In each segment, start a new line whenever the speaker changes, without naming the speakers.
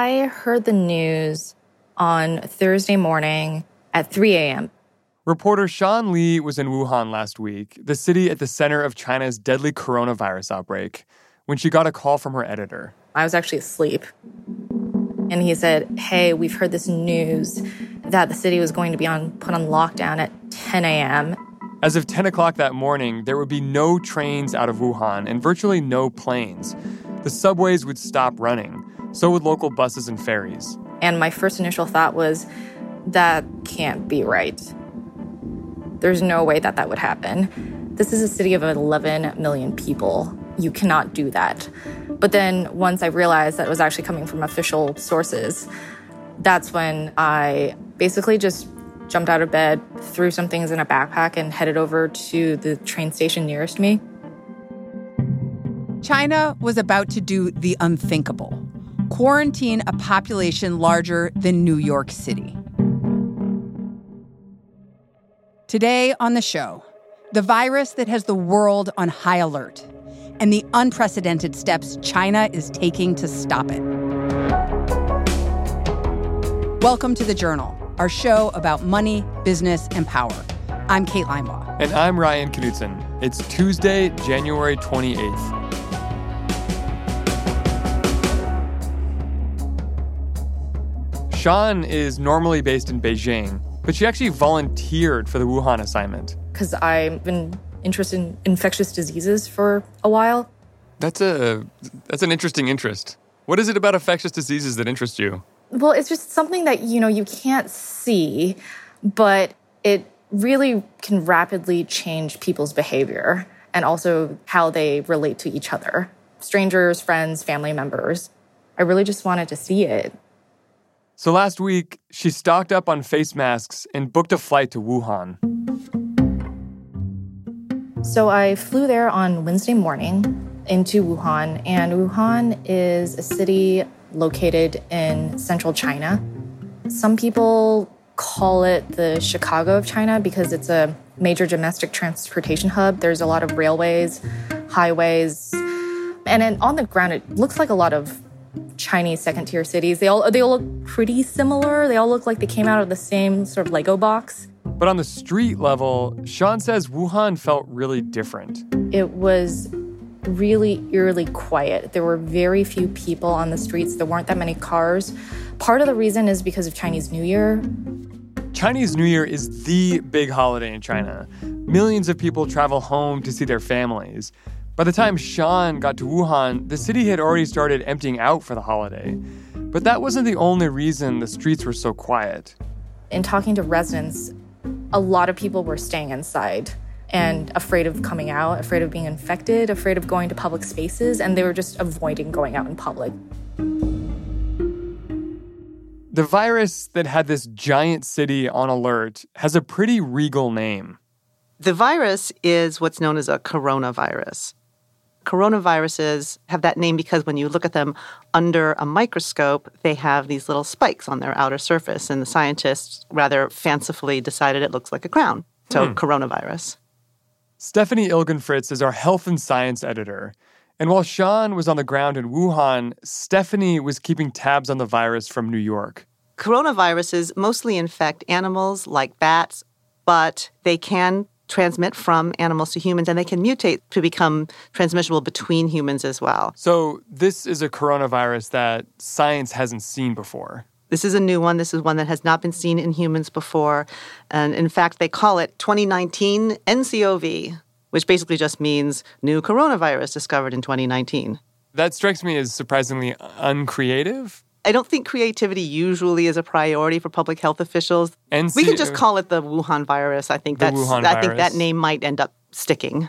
I heard the news on Thursday morning at 3 a.m.
Reporter Shan Li was in Wuhan last week, the city at the center of China's deadly coronavirus outbreak, when she got a call from her editor.
I was actually asleep. And he said, Hey, we've heard this news that the city was going to be on put on lockdown at 10 a.m.
As of 10 o'clock that morning, there would be no trains out of Wuhan and virtually no planes. The subways would stop running. So would local buses and ferries.
And my first initial thought was, that can't be right. There's no way that that would happen. This is a city of 11 million people. You cannot do that. But then once I realized that it was actually coming from official sources, that's when I basically just jumped out of bed, threw some things in a backpack, and headed over to the train station nearest me.
China was about to do the unthinkable quarantine a population larger than New York City. Today on the show, the virus that has the world on high alert and the unprecedented steps China is taking to stop it. Welcome to The Journal, our show about money, business, and power. I'm Kate Linebaugh.
And I'm Ryan Knutson. It's Tuesday, January 28th. Shan is normally based in Beijing, but she actually volunteered for the Wuhan assignment.
Because I've been interested in infectious diseases for a while.
That's a that's an interesting interest. What is it about infectious diseases that interests you?
Well, it's just something that you know you can't see, but it really can rapidly change people's behavior and also how they relate to each other. Strangers, friends, family members. I really just wanted to see it.
So last week, she stocked up on face masks and booked a flight to Wuhan.
So I flew there on Wednesday morning into Wuhan, and Wuhan is a city located in central China. Some people call it the Chicago of China because it's a major domestic transportation hub. There's a lot of railways, highways, and then on the ground, it looks like a lot of Chinese second tier cities. They all they all look pretty similar. They all look like they came out of the same sort of Lego box.
But on the street level, Shan says Wuhan felt really different.
It was really eerily quiet. There were very few people on the streets. There weren't that many cars. Part of the reason is because of Chinese New Year.
Chinese New Year is the big holiday in China. Millions of people travel home to see their families. By the time Shan got to Wuhan, the city had already started emptying out for the holiday. But that wasn't the only reason the streets were so quiet.
In talking to residents, a lot of people were staying inside and afraid of coming out, afraid of being infected, afraid of going to public spaces, and they were just avoiding going out in public.
The virus that had this giant city on alert has a pretty regal name.
The virus is what's known as a coronavirus. Coronaviruses have that name because when you look at them under a microscope, they have these little spikes on their outer surface, and the scientists rather fancifully decided it looks like a crown. So, hmm. coronavirus.
Stefanie Ilgenfritz is our health and science editor. And while Shan was on the ground in Wuhan, Stefanie was keeping tabs on the virus from New York.
Coronaviruses mostly infect animals like bats, but they can transmit from animals to humans and they can mutate to become transmissible between humans as well.
So, this is a coronavirus that science hasn't seen before.
This is a new one. This is one that has not been seen in humans before. And in fact, they call it 2019 NCOV, which basically just means new coronavirus discovered in 2019.
That strikes me as surprisingly uncreative.
I don't think creativity usually is a priority for public health officials. And we can just call it the Wuhan virus. I think that's Wuhan I think that name might end up sticking.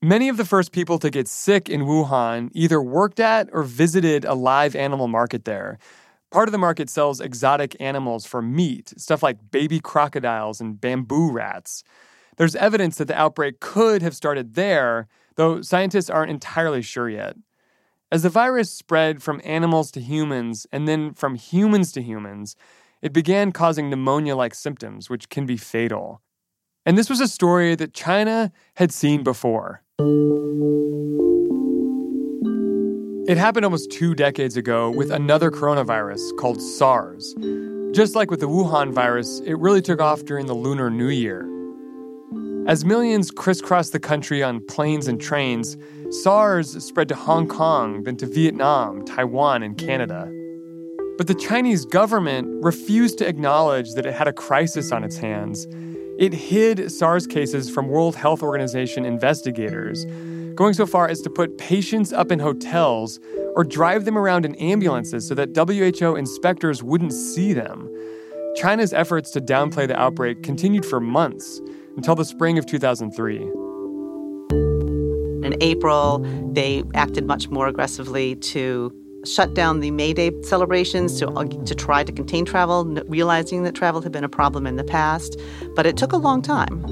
Many of the first people to get sick in Wuhan either worked at or visited a live animal market there. Part of the market sells exotic animals for meat, stuff like baby crocodiles and bamboo rats. There's evidence that the outbreak could have started there, though scientists aren't entirely sure yet. As the virus spread from animals to humans and then from humans to humans, it began causing pneumonia like symptoms, which can be fatal. And this was a story that China had seen before. It happened almost two decades ago with another coronavirus called SARS. Just like with the Wuhan virus, it really took off during the Lunar New Year. As millions crisscrossed the country on planes and trains, SARS spread to Hong Kong, then to Vietnam, Taiwan, and Canada. But the Chinese government refused to acknowledge that it had a crisis on its hands. It hid SARS cases from World Health Organization investigators, going so far as to put patients up in hotels or drive them around in ambulances so that WHO inspectors wouldn't see them. China's efforts to downplay the outbreak continued for months until the spring of 2003.
In April, they acted much more aggressively to shut down the May Day celebrations to, uh, to try to contain travel, realizing that travel had been a problem in the past. But it took a long time.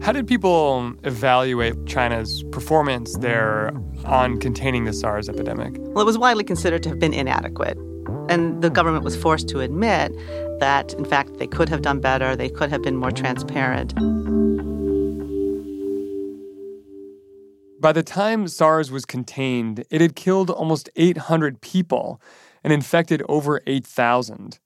How did people evaluate China's performance there on containing the SARS epidemic?
Well, it was widely considered to have been inadequate. And the government was forced to admit that, in fact, they could have done better, they could have been more transparent.
By the time SARS was contained, it had killed almost 800 people and infected over 8,000.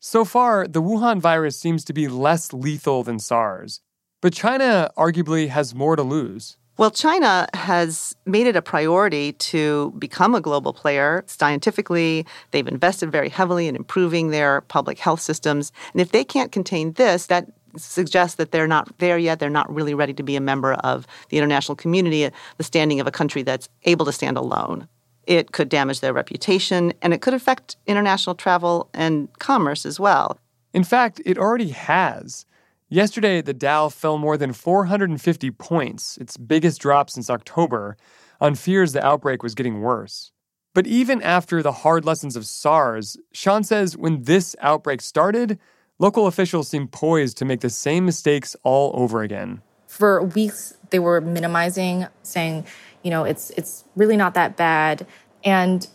So far, the Wuhan virus seems to be less lethal than SARS, but China arguably has more to lose.
Well, China has made it a priority to become a global player scientifically. They've invested very heavily in improving their public health systems. And if they can't contain this, that suggests that they're not there yet. They're not really ready to be a member of the international community, the standing of a country that's able to stand alone. It could damage their reputation and it could affect international travel and commerce as well.
In fact, it already has. Yesterday, the Dow fell more than 450 points, its biggest drop since October, on fears the outbreak was getting worse. But even after the hard lessons of SARS, Shan says when this outbreak started, local officials seemed poised to make the same mistakes all over again.
For weeks, they were minimizing, saying, you know, it's it's really not that bad. And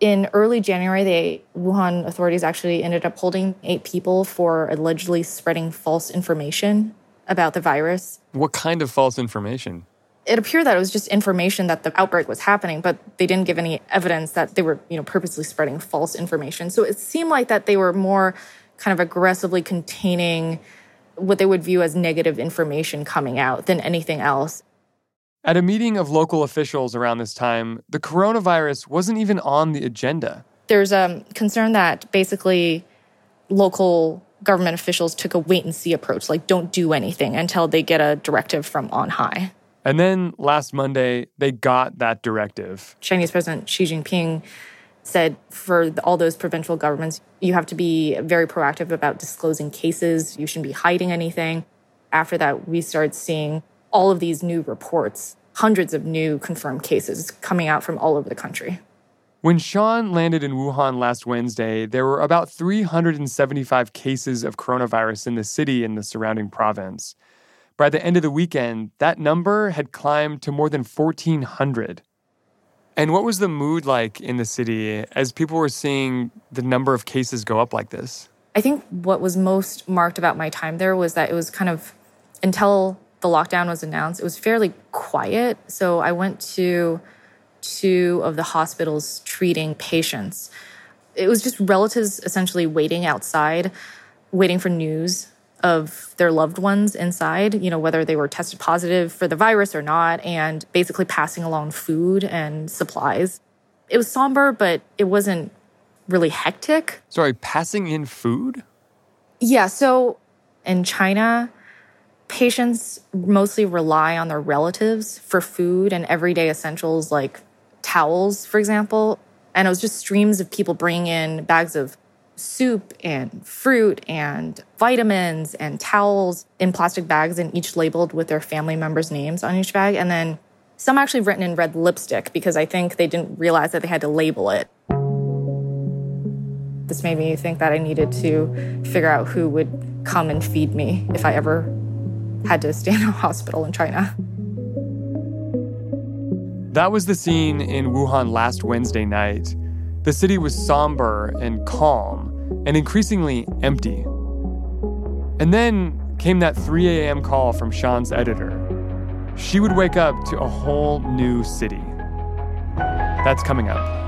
in early January, the Wuhan authorities actually ended up holding eight people for allegedly spreading false information about the virus.
What kind of false information?
It appeared that it was just information that the outbreak was happening, but they didn't give any evidence that they were, you know, purposely spreading false information. So it seemed like that they were more kind of aggressively containing what they would view as negative information coming out than anything else.
At a meeting of local officials around this time, the coronavirus wasn't even on the agenda.
There's a concern that basically local government officials took a wait and see approach, like don't do anything until they get a directive from on high.
And then last Monday, they got that directive.
Chinese President Xi Jinping said for all those provincial governments, you have to be very proactive about disclosing cases. You shouldn't be hiding anything. After that, we started seeing all of these new reports, hundreds of new confirmed cases coming out from all over the country.
When Shan landed in Wuhan last Wednesday, there were about 375 cases of coronavirus in the city and the surrounding province. By the end of the weekend, that number had climbed to more than 1,400. And what was the mood like in the city as people were seeing the number of cases go up like this?
I think what was most marked about my time there was that it was kind of until the lockdown was announced, it was fairly quiet. So I went to two of the hospitals treating patients. It was just relatives essentially waiting outside, waiting for news of their loved ones inside, you know, whether they were tested positive for the virus or not, and basically passing along food and supplies. It was somber, but it wasn't really hectic.
Sorry, passing in food?
Yeah. So in China, patients mostly rely on their relatives for food and everyday essentials like towels, for example. And it was just streams of people bringing in bags of soup and fruit and vitamins and towels in plastic bags and each labeled with their family members' names on each bag. And then some actually written in red lipstick because I think they didn't realize that they had to label it. This made me think that I needed to figure out who would come and feed me if I ever had to stay in a hospital in China.
That was the scene in Wuhan last Wednesday night. The city was somber and calm and increasingly empty. And then came that 3 a.m. call from Shan's editor. She would wake up to a whole new city. That's coming up.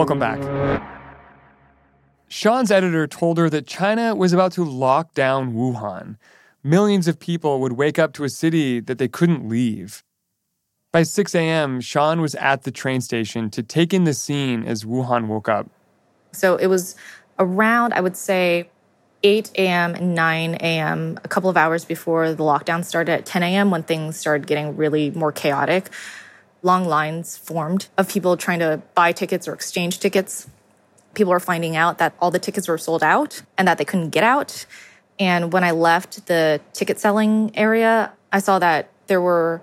Welcome back. Shan's editor told her that China was about to lock down Wuhan. Millions of people would wake up to a city that they couldn't leave. By 6 a.m., Shan was at the train station to take in the scene as Wuhan woke up.
So it was around, I would say, 8 a.m. and 9 a.m., a couple of hours before the lockdown started at 10 a.m. when things started getting really more chaotic long lines formed of people trying to buy tickets or exchange tickets. People were finding out that all the tickets were sold out and that they couldn't get out. And when I left the ticket selling area, I saw that there were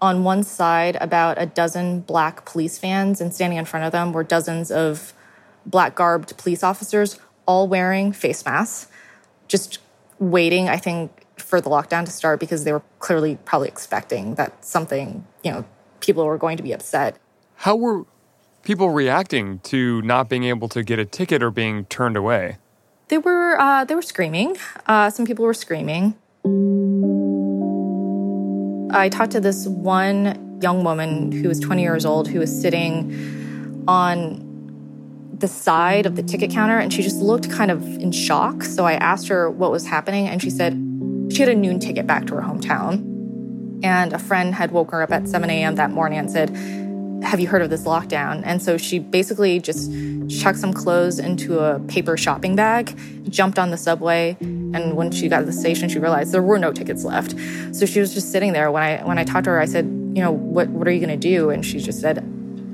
on one side about a dozen black police vans, and standing in front of them were dozens of black garbed police officers, all wearing face masks, just waiting, I think, for the lockdown to start because they were clearly probably expecting that something, you know, people were going to be upset.
How were people reacting to not being able to get a ticket or being turned away?
They were uh, they were screaming. Uh, some people were screaming. I talked to this one young woman who was 20 years old who was sitting on the side of the ticket counter and she just looked kind of in shock. So I asked her what was happening and she said she had a noon ticket back to her hometown. And a friend had woke her up at 7 a.m. that morning and said, Have you heard of this lockdown? And so she basically just chucked some clothes into a paper shopping bag, jumped on the subway, and when she got to the station, she realized there were no tickets left. So she was just sitting there. When I when I talked to her, I said, you know, what what are you gonna do? And she just said,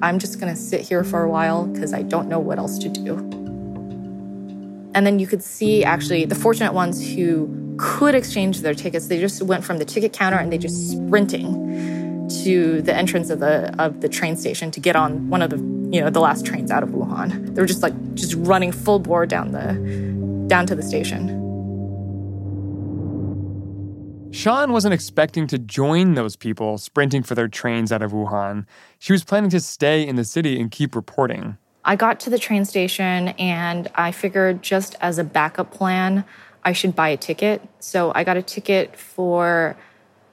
I'm just gonna sit here for a while because I don't know what else to do. And then you could see actually the fortunate ones who could exchange their tickets. They just went from the ticket counter and they just sprinting to the entrance of the of the train station to get on one of the you know the last trains out of Wuhan. They were just like just running full bore down the down to the station.
Shan wasn't expecting to join those people sprinting for their trains out of Wuhan. She was planning to stay in the city and keep reporting.
I got to the train station and I figured just as a backup plan, I should buy a ticket. So I got a ticket for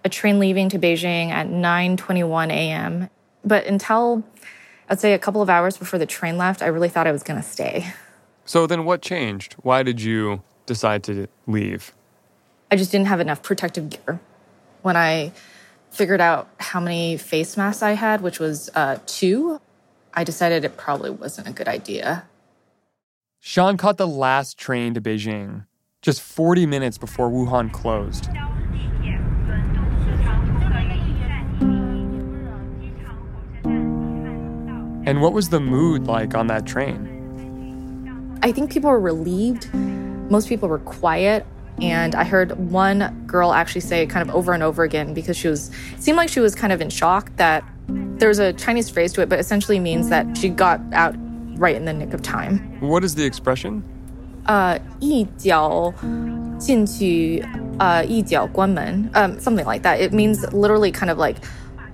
a train leaving to Beijing at 9:21 a.m. But until I'd say a couple of hours before the train left, I really thought I was going to stay.
So then what changed? Why did you decide to leave?
I just didn't have enough protective gear. When I figured out how many face masks I had, which was uh, two, I decided it probably wasn't a good idea.
Shan caught the last train to Beijing just 40 minutes before Wuhan closed. And what was the mood like on that train?
I think people were relieved. Most people were quiet. And I heard one girl actually say it kind of over and over again because she was, seemed like she was kind of in shock that there's a Chinese phrase to it, but essentially means that she got out right in the nick of time.
What is the expression?
uh, something like that. It means literally kind of like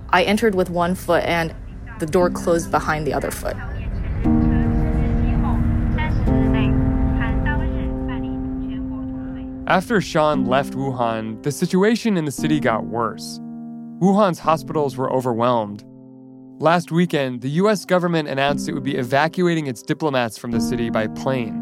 I entered with one foot and the door closed behind the other foot.
After Shan left Wuhan, the situation in the city got worse. Wuhan's hospitals were overwhelmed. Last weekend, the US government announced it would be evacuating its diplomats from the city by plane.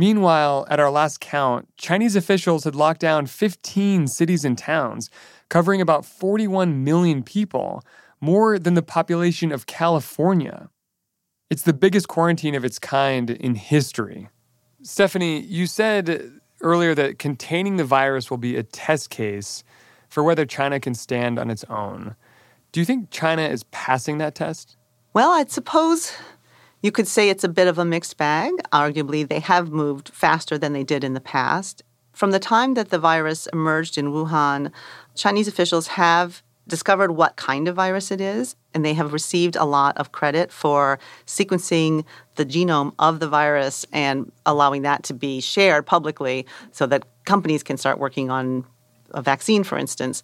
Meanwhile, at our last count, Chinese officials had locked down 15 cities and towns, covering about 41 million people, more than the population of California. It's the biggest quarantine of its kind in history. Stefanie, you said earlier that containing the virus will be a test case for whether China can stand on its own. Do you think China is passing that test?
Well, I'd suppose you could say it's a bit of a mixed bag. Arguably, they have moved faster than they did in the past. From the time that the virus emerged in Wuhan, Chinese officials have discovered what kind of virus it is, and they have received a lot of credit for sequencing the genome of the virus and allowing that to be shared publicly so that companies can start working on a vaccine, for instance.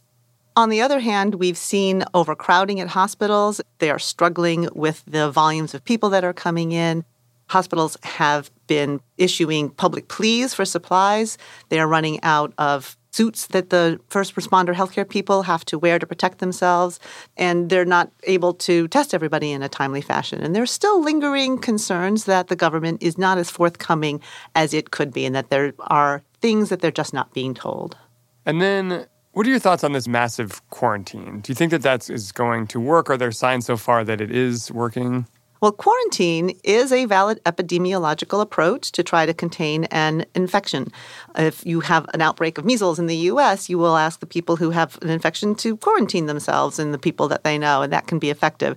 On the other hand, we've seen overcrowding at hospitals. They are struggling with the volumes of people that are coming in. Hospitals have been issuing public pleas for supplies. They are running out of suits that the first responder healthcare people have to wear to protect themselves, and they're not able to test everybody in a timely fashion. And there's still lingering concerns that the government is not as forthcoming as it could be, and that there are things that they're just not being told.
And then, what are your thoughts on this massive quarantine? Do you think that that is going to work? Are there signs so far that it is working?
Well, quarantine is a valid epidemiological approach to try to contain an infection. If you have an outbreak of measles in the US, you will ask the people who have an infection to quarantine themselves and the people that they know, and that can be effective.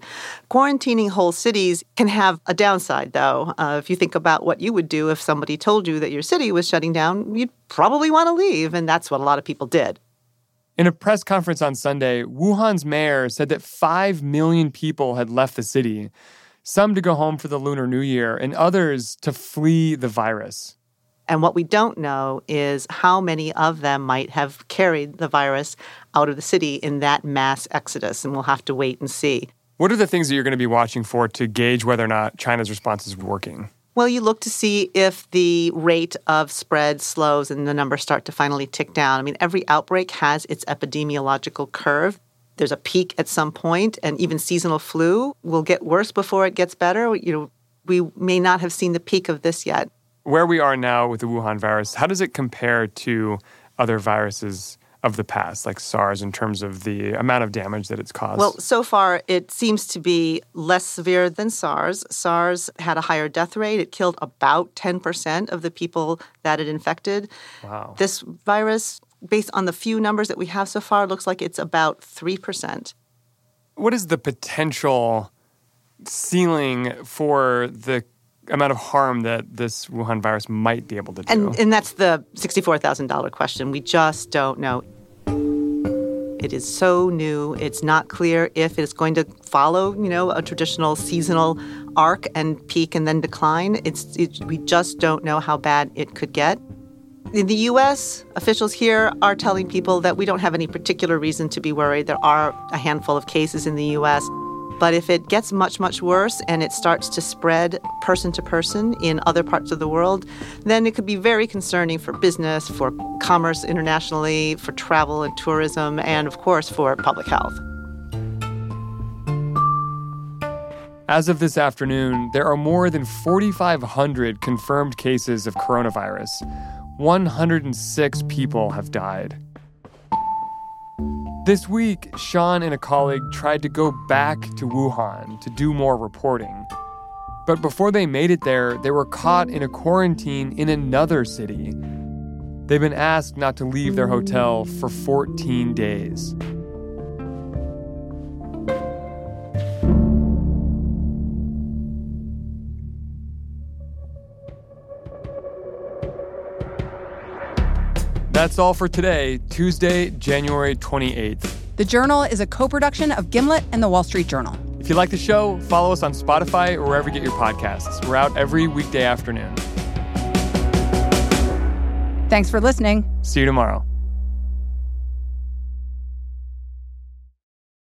Quarantining whole cities can have a downside, though. Uh, if you think about what you would do if somebody told you that your city was shutting down, you'd probably want to leave, and that's what a lot of people did.
In a press conference on Sunday, Wuhan's mayor said that 5 million people had left the city some to go home for the Lunar New Year, and others to flee the virus.
And what we don't know is how many of them might have carried the virus out of the city in that mass exodus, and we'll have to wait and see.
What are the things that you're going to be watching for to gauge whether or not China's response is working?
Well, you look to see if the rate of spread slows and the numbers start to finally tick down. I mean, every outbreak has its epidemiological curve there's a peak at some point, and even seasonal flu will get worse before it gets better. You know, we may not have seen the peak of this yet.
Where we are now with the Wuhan virus, how does it compare to other viruses of the past, like SARS, in terms of the amount of damage that it's caused?
Well, so far it seems to be less severe than SARS. SARS had a higher death rate. It killed about 10% of the people that it infected.
Wow.
This virus based on the few numbers that we have so far, looks like it's about 3%.
What is the potential ceiling for the amount of harm that this Wuhan virus might be able to do?
And, and that's the $64,000 question. We just don't know. It is so new. It's not clear if it's going to follow, you know, a traditional seasonal arc and peak and then decline. It's it, we just don't know how bad it could get. In the US, officials here are telling people that we don't have any particular reason to be worried. There are a handful of cases in the US. But if it gets much, much worse and it starts to spread person to person in other parts of the world, then it could be very concerning for business, for commerce internationally, for travel and tourism, and of course for public health.
As of this afternoon, there are more than 4,500 confirmed cases of coronavirus 106 people have died. This week, Shan and a colleague tried to go back to Wuhan to do more reporting. But before they made it there, they were caught in a quarantine in another city. They've been asked not to leave their hotel for 14 days. That's all for today, Tuesday, January 28th.
The Journal is a co production of Gimlet and The Wall Street Journal.
If you like the show, follow us on Spotify or wherever you get your podcasts. We're out every weekday afternoon.
Thanks for listening.
See you tomorrow.